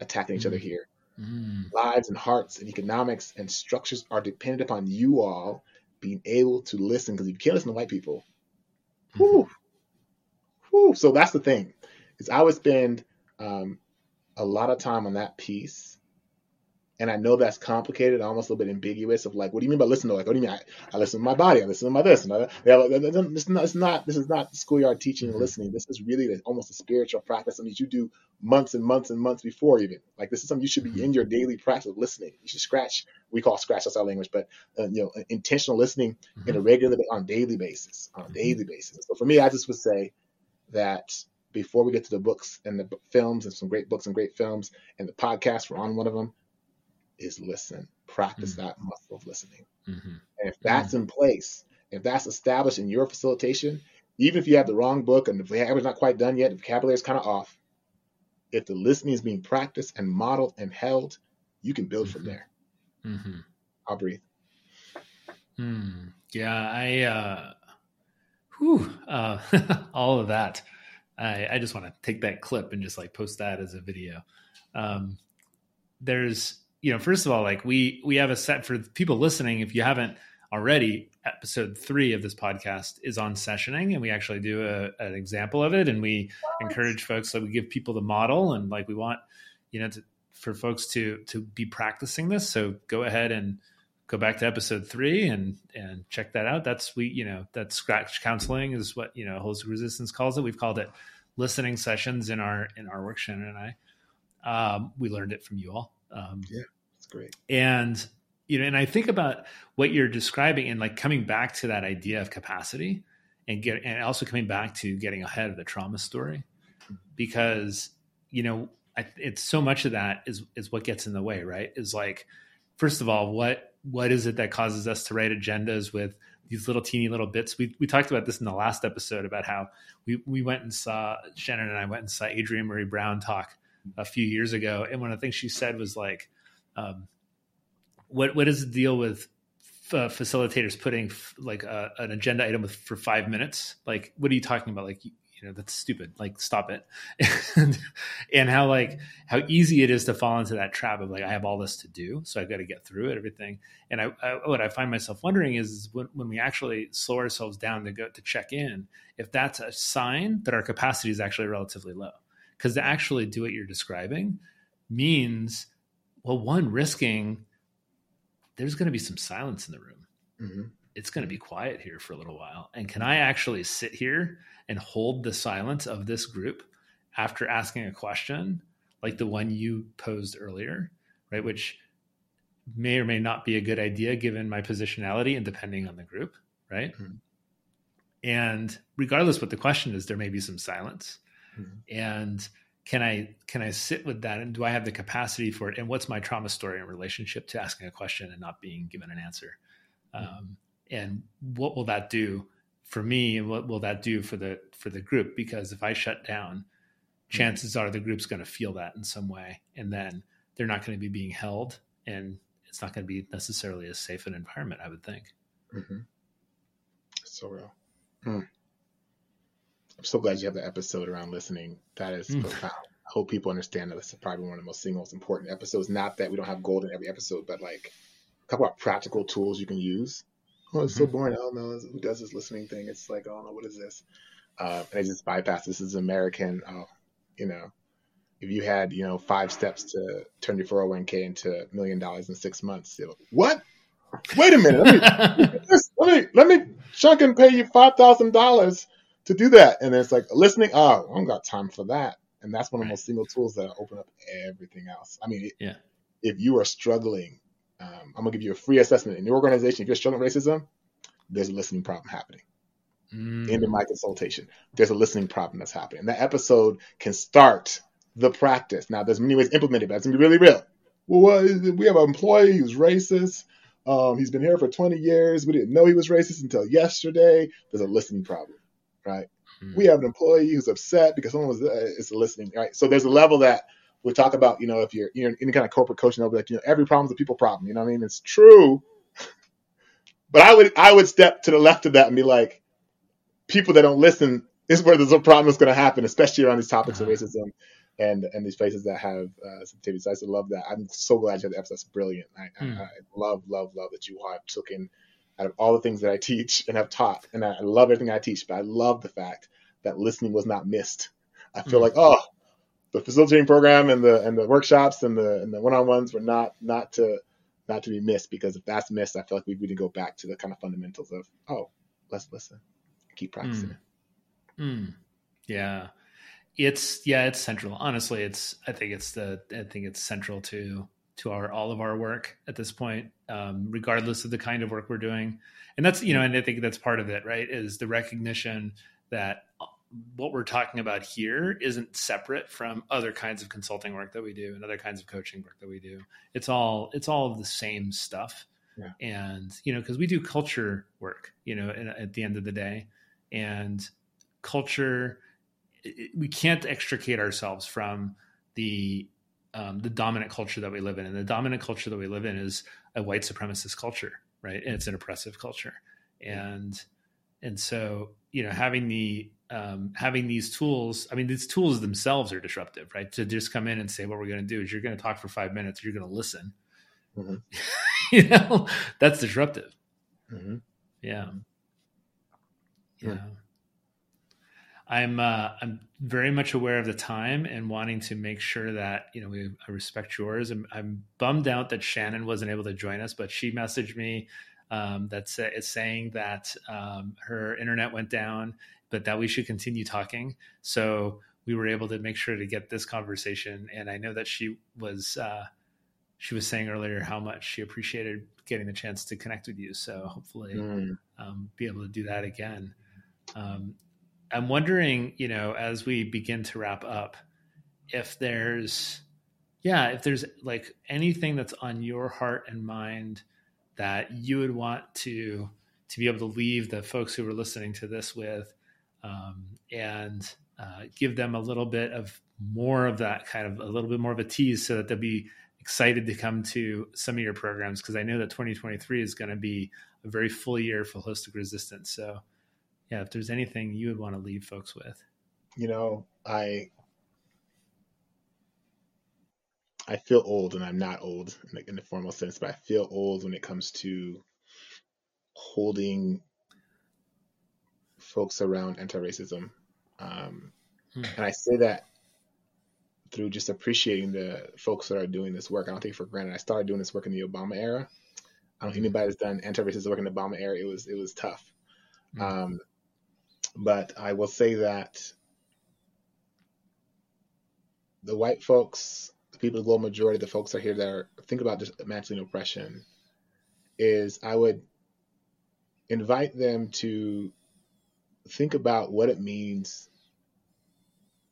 attacking each mm. other here. Mm. Lives and hearts and economics and structures are dependent upon you all being able to listen because you can't listen to white people, mm-hmm. whew, whew. so that's the thing is I would spend um, a lot of time on that piece And I know that's complicated, almost a little bit ambiguous of like, what do you mean by listen to? Like, what do you mean? I, I listen to my body. I listen to my this. And I, this not, it's not, this is not schoolyard teaching and mm-hmm. listening. This is really the, almost a spiritual practice, something that you do months and months and months before even. Like, this is something you should be mm-hmm. in your daily practice of listening. You should scratch. We call scratch that's our language, but uh, you know, intentional listening mm-hmm. in a regular, on a daily basis, on a daily basis. So for me, I just would say that before we get to the books and the films and some great books and great films and the podcast, we're on one of them, is listen. Practice mm-hmm. that muscle of listening. Mm-hmm. And if that's in place, if that's established in your facilitation, even if you have the wrong book and the vocabulary's not quite done yet, the vocabulary is kind of off, if the listening is being practiced and modeled and held, you can build from mm-hmm. there. Mm-hmm. I'll breathe. Mm. Yeah, I, uh, whew, uh, *laughs* all of that. I, I just want to take that clip and just like post that as a video. Um, there's, you know, first of all, like we we have a set for people listening. If you haven't already, episode three of this podcast is on sessioning, and we actually do a, an example of it, and we encourage folks that we give people the model, and like we want, you know, to, for folks to to be practicing this. So go ahead and go back to episode three and and check that out. That's we you know that scratch counseling is what you know holistic resistance calls it. We've called it listening sessions in our in our work. Shannon and I, um, we learned it from you all. Um, yeah, it's great. And you know, and I think about what you're describing and like coming back to that idea of capacity and get and also coming back to getting ahead of the trauma story because you know I, it's so much of that is is what gets in the way right is like first of all what what is it that causes us to write agendas with these little teeny little bits. We we talked about this in the last episode about how we we went and saw Shannon and I went and saw Adrienne Maree Brown talk a few years ago, and one of the things she said was like, um, "What what is the deal with uh, facilitators putting f- like a, an agenda item with, for five minutes? Like, what are you talking about? Like, you know that's stupid. Like stop it. *laughs* And, and how like how easy it is to fall into that trap of like i have all this to do so i've got to get through it everything. And I, I, what i find myself wondering is, is when, when we actually slow ourselves down to go to check in if that's a sign that our capacity is actually relatively low because to actually do what you're describing means well one risking there's going to be some silence in the room mm-hmm. it's going to be quiet here for a little while and can i actually sit here and hold the silence of this group after asking a question like the one you posed earlier, right? Which may or may not be a good idea given my positionality and depending on the group, right? Mm-hmm. And regardless what the question is, there may be some silence. Mm-hmm. And can I can I sit with that and do I have the capacity for it? And what's my trauma story in relationship to asking a question and not being given an answer? Mm-hmm. Um, and what will that do for me and what will that do for the for the group because if i shut down mm-hmm. chances are the group's going to feel that in some way and then they're not going to be being held and it's not going to be necessarily as safe an environment i would think mm-hmm. so real hmm. I'm so glad you have the episode around listening that is mm. profound i hope people understand that this is probably one of the most single most important episodes not that we don't have gold in every episode but like a couple of practical tools you can use oh, it's so mm-hmm. boring. I don't know who does this listening thing. It's like, I don't know, what is this? Uh, and I just bypass this is American. Oh, you know, if you had, you know, five steps to turn your 401k into a million dollars in six months, like, what? Wait a minute. Let me, *laughs* let me, let me chunk and pay you $5,000 to do that. And then it's like listening. Oh, I don't got time for that. And that's one of the most single tools that open up everything else. I mean, yeah. if you are struggling um, I'm gonna give you a free assessment in your organization. If you're struggling with racism, there's a listening problem happening. Mm. End of my consultation. There's a listening problem that's happening. And that episode can start the practice. Now, there's many ways to implement it, but it's gonna be really real. Well, we have an employee who's racist. Um, he's been here for 20 years. We didn't know he was racist until yesterday. There's a listening problem, right? Mm. We have an employee who's upset because someone was. Uh, it's a listening, right? So there's a level that we talk about, you know, if you're, you're any kind of corporate coaching, they'll be like, you know, every problem's a people problem. You know what I mean? It's true. *laughs* but I would, I would step to the left of that and be like, people that don't listen is where there's a problem that's going to happen, especially around these topics uh-huh. of racism and and these places that have uh, sensitivity. So I just love that. I'm so glad you had the episode. That's brilliant. I, mm. I, I, love, love, love that you have taken out of all the things that I teach and have taught, and I love everything I teach. But I love the fact that listening was not missed. I feel mm. like, oh, the facilitating program and the and the workshops and the and the one on ones were not not to not to be missed because if that's missed, I feel like we need to go back to the kind of fundamentals of oh, let's listen, keep practicing. Mm. Mm. Yeah, it's yeah, it's central. Honestly, it's I think it's the I think it's central to to our all of our work at this point, um, regardless of the kind of work we're doing. And that's you know, and I think that's part of it, right? Is the recognition that what we're talking about here isn't separate from other kinds of consulting work that we do and other kinds of coaching work that we do. It's all it's all the same stuff. Yeah. And you know, because we do culture work, you know, at the end of the day, and culture, we can't extricate ourselves from the um, the dominant culture that we live in, and the dominant culture that we live in is a white supremacist culture, right? And it's an oppressive culture, and and so you know, having the um, having these tools, I mean, these tools themselves are disruptive, right? To just come in and say, what we're going to do is you're going to talk for five minutes, you're going to listen. Mm-hmm. *laughs* you know, that's disruptive. Mm-hmm. Yeah. Yeah. I'm uh, I'm very much aware of the time and wanting to make sure that you know we I respect yours. I'm, I'm bummed out that Shannon wasn't able to join us, but she messaged me um, that's uh, is saying that um, her internet went down but that we should continue talking. So we were able to make sure to get this conversation. And I know that she was uh, she was saying earlier how much she appreciated getting the chance to connect with you. So hopefully, mm. um, be able to do that again. Um, I'm wondering, you know, as we begin to wrap up, if there's, yeah, if there's like anything that's on your heart and mind that you would want to to be able to leave the folks who are listening to this with um, and uh, give them a little bit of more of that kind of a little bit more of a tease so that they'll be excited to come to some of your programs because I know that 2023 is going to be a very full year for holistic resistance. So, yeah, if there's anything you would want to leave folks with, you know, I I feel old, and I'm not old in the, in the formal sense, but I feel old when it comes to holding folks around anti-racism, um, hmm. and I say that through just appreciating the folks that are doing this work. I don't take for granted. I started doing this work in the Obama era. I don't think hmm. anybody that's done anti-racist work in the Obama era. It was it was tough, hmm. um, but I will say that the white folks, the people, the global majority, the folks are here that are think about dismantling oppression, is I would invite them to think about what it means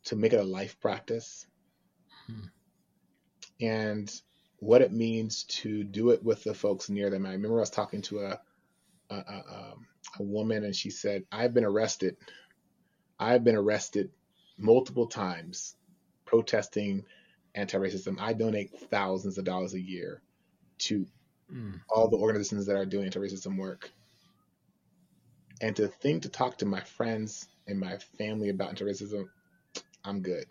to make it a life practice hmm. and what it means to do it with the folks near them. I remember I was talking to a, a, a, um, a woman and she said, I've been arrested. I've been arrested multiple times protesting anti-racism. I donate thousands of dollars a year to mm. all the organizations that are doing anti-racism work and to think to talk to my friends and my family about anti-racism, I'm good.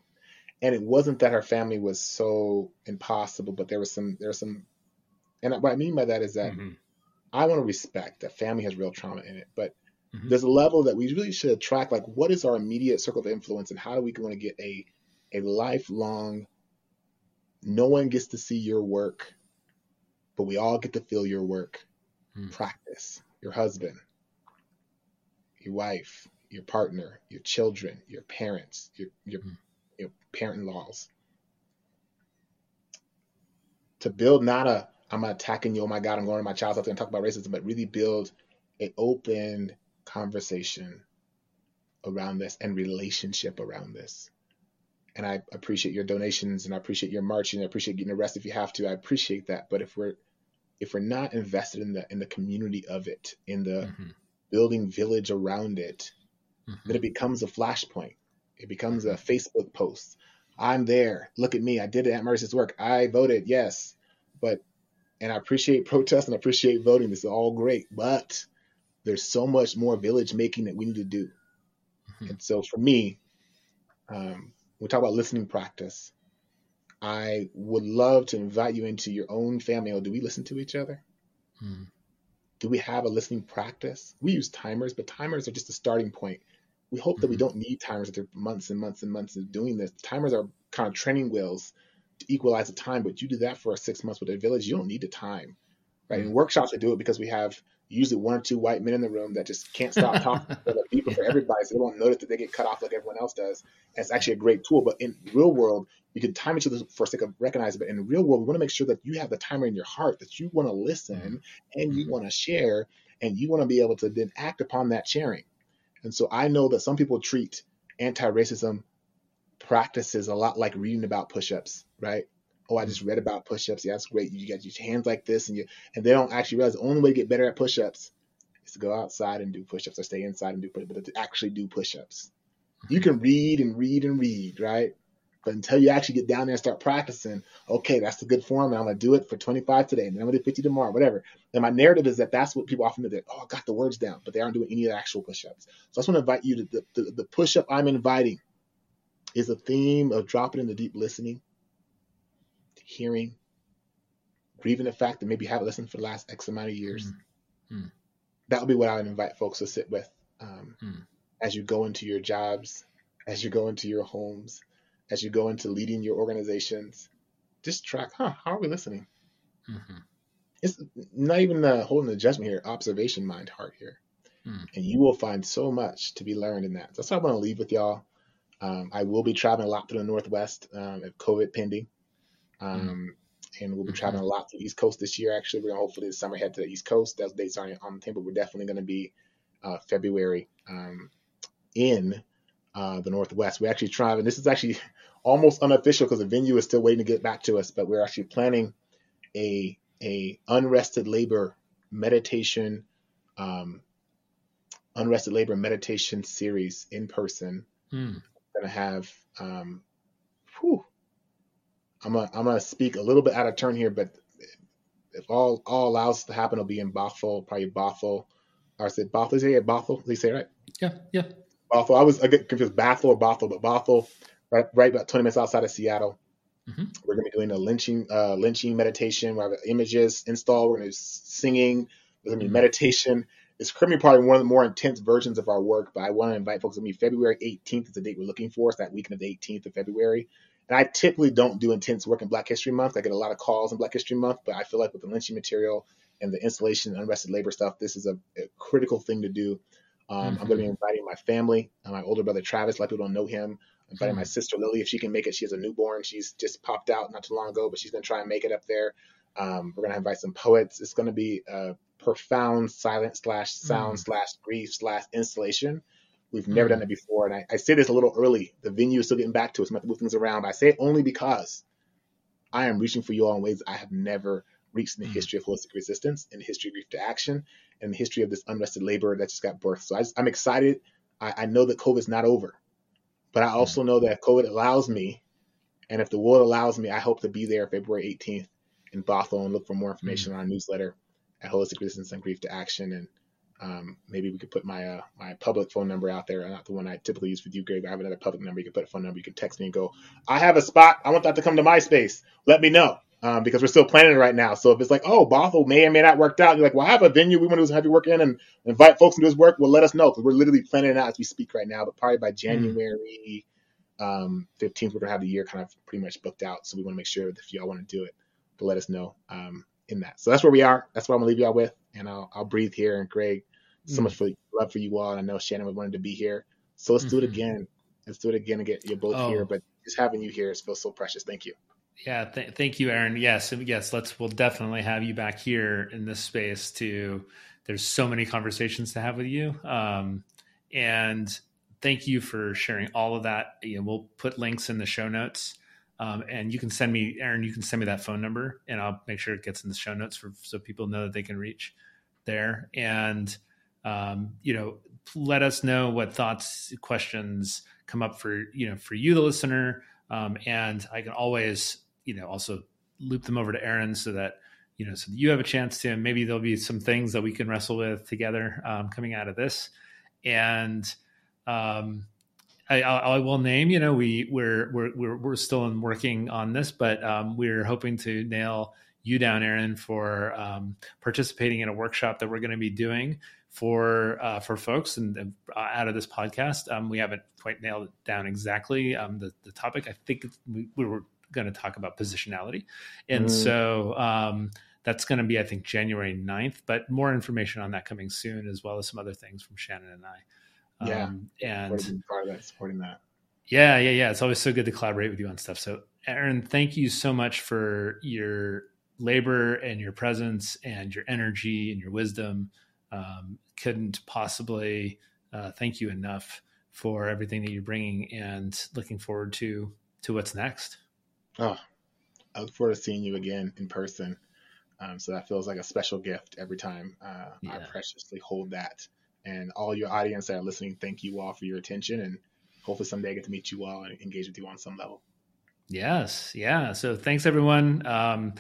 And it wasn't that her family was so impossible, but there was some there was some, and what I mean by that is that mm-hmm. I want to respect that family has real trauma in it, but mm-hmm. there's a level that we really should track, like what is our immediate circle of influence, and how do we want to get a a lifelong. No one gets to see your work, but we all get to feel your work. Mm. Practice your husband, your wife, your partner, your children, your parents, your your, mm-hmm. your parent-in-laws. To build not a I'm not attacking you, oh my God, I'm going to my child's house and talk about racism, but really build an open conversation around this and relationship around this. And I appreciate your donations and I appreciate your marching. I appreciate getting arrested if you have to. I appreciate that. But if we're if we're not invested in the in the community of it, in the mm-hmm building village around it, mm-hmm. then it becomes a flashpoint. It becomes a Facebook post. I'm there. Look at me. I did it at Mercy's work. I voted, yes. But and I appreciate protest and I appreciate voting. This is all great. But there's so much more village making that we need to do. Mm-hmm. And so for me, um, we talk about listening practice. I would love to invite you into your own family. Oh, do we listen to each other? Mm do we have a listening practice? We use timers, but timers are just a starting point. we hope that we don't need timers after months and months and months of doing this. Timers are kind of training wheels equalize the time, but you do that for six months with a village, you don't need the time, right? Mm. In workshops, we do it because we have usually one or two white men in the room that just can't stop *laughs* talking for the people for everybody, so they don't notice that they get cut off like everyone else does. And it's actually a great tool, but in real world, you can time each other for sake of recognizing. But in the real world, we want to make sure that you have the timer in your heart that you want to listen mm. and you mm. want to share, and you want to be able to then act upon that sharing. And so I know that some people treat anti-racism practices a lot like reading about push-ups, right? Oh, I just read about push-ups. Yeah, that's great. You got your hands like this, and you and they don't actually realize the only way to get better at push-ups is to go outside and do push-ups, or stay inside and do push-ups, but to actually do push-ups. You can read and read and read, right? But until you actually get down there and start practicing, okay, that's the good form. And I'm to do it for 25 today, and then I'm to do 50 tomorrow, whatever. And my narrative is that that's what people often do. That, oh, I got the words down, but they aren't doing any of the actual push ups. So I just want to invite you to the, the, the push up I'm inviting is a theme of dropping into deep listening, hearing, grieving the fact that maybe you haven't listened for the last X amount of years. Mm-hmm. That would be what I would invite folks to sit with um, mm-hmm. as you go into your jobs, as you go into your homes as you go into leading your organizations, just track, huh, how are we listening? Mm-hmm. It's not even uh, holding the judgment here, observation, mind, heart here. Mm. And you will find so much to be learned in that. That's what I want to leave with y'all. Um, I will be traveling a lot through the Northwest um, if COVID pending. Um, mm. And we'll be mm-hmm. traveling a lot to the East Coast this year. Actually, we're going to hopefully this summer head to the East Coast. Those dates aren't on the table. We're definitely going to be uh, February um, in uh, the Northwest. We're actually try, and this is actually *laughs* almost unofficial because the venue is still waiting to get back to us, but we're actually planning a a unrested labor meditation, um, unrested labor meditation series in person. Mm. Gonna have, um, whew, I'm gonna I'm gonna speak a little bit out of turn here, but if all all allows to happen, it'll be in Bothell, probably Bothell. Or I said Bothell. Is it Bothell? Did he say right? Yeah, yeah. Bothell. I was I get confused Bothell or Bothell, but Bothell, right, right about 20 minutes outside of Seattle. Mm-hmm. We're gonna be doing a lynching uh, lynching meditation. We have images installed. We're gonna be singing. There's gonna be mm-hmm. meditation. It's currently probably one of the more intense versions of our work, but I want to invite folks to me. February 18th is the date we're looking for. It's that weekend of the 18th of February. And I typically don't do intense work in Black History Month. I get a lot of calls in Black History Month, but I feel like with the lynching material and the installation and unrested labor stuff, this is a, a critical thing to do um, mm-hmm. I'm going to be inviting my family, uh, my older brother Travis. A lot of people don't know him. I'm inviting mm-hmm. my sister Lily if she can make it. She has a newborn. She's just popped out not too long ago, but she's going to try and make it up there. Um, we're going to invite some poets. It's going to be a profound silent slash sound mm. slash grief slash installation. We've never mm. done it before, and I, I, say this a little early. The venue is still getting back to us. I'm going to move things around, but I say it only because I am reaching for you all in ways I have never reached in the mm. history of holistic resistance, in the history of grief to action, and the history of this unrested labor that just got birthed. So I am excited. I, I, know that COVID is not over, but I also know that COVID allows me, and if the world allows me, I hope to be there February 18th in Bothell and look for more information mm-hmm. on our newsletter at Holistic Resistance and Grief to Action. And um, maybe we could put my uh, my public phone number out there, not the one I typically use with you, Greg. I have another public number. You can put a phone number. You can text me and go, I have a spot. I want that to come to my space. Let me know um, because we're still planning it right now. So if it's like, oh, Bothell may or may not work out, you're like, well, I have a venue we want to have you work in and invite folks to do this work. Well, let us know because we're literally planning it out as we speak right now. But probably by hmm. January um, 15th, we're gonna have the year kind of pretty much booked out. So we want to make sure that if y'all want to do it, to let us know um, in that. So that's where we are. That's what I'm gonna leave y'all with, and I'll, I'll breathe here. And Greg, so mm. much for love for you all. And I know Shannon wanted to be here, so let's mm-hmm. do it mm-hmm. again. Let's do it again and get you both oh. here. But just having you here feels so precious. Thank you. Yeah, th- thank you, Aaron. Yes, yes, let's we'll definitely have you back here in this space to. There's so many conversations to have with you, um, and thank you for sharing all of that. You know, we'll put links in the show notes, um, and you can send me, Aaron. You can send me that phone number, and I'll make sure it gets in the show notes for so people know that they can reach there. And um, you know, let us know what thoughts, questions come up for you know for you, the listener. Um, and I can always you know also loop them over to Aaron so that you know so you have a chance to maybe there'll be some things that we can wrestle with together um, coming out of this and um, I, I, will name you know we we're we're we're, we're still in working on this but um, we're hoping to nail you down aaron for um, participating in a workshop that we're going to be doing for uh, for folks and, uh, out of this podcast. Um, we haven't quite nailed it down exactly um, the the topic. I think we, we were going to talk about positionality, and mm. so um, that's going to be I think January 9th. But more information on that coming soon, as well as some other things from Shannon and I. Yeah, um, and of that, supporting that. Yeah, yeah, yeah. It's always so good to collaborate with you on stuff. So, Aaron, thank you so much for your labor and your presence and your energy and your wisdom. Um, couldn't possibly uh, thank you enough for everything that you're bringing and looking forward to to what's next. Oh, I look forward to seeing you again in person. Um, so that feels like a special gift every time. Uh, yeah. I preciously hold that. And all your audience that are listening, thank you all for your attention. And hopefully someday I get to meet you all and engage with you on some level. Yes. Yeah. So thanks everyone. Um,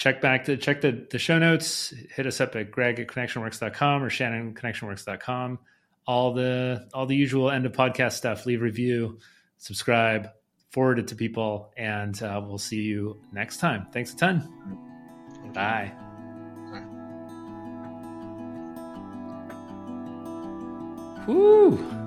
check back to check the, the show notes. Hit us up at greg at connectionworks.com or shannon connectionworks.com. All the, all the usual end of podcast stuff, leave review, subscribe, forward it to people, and uh, we'll see you next time. Thanks a ton. Bye. Bye. Woo.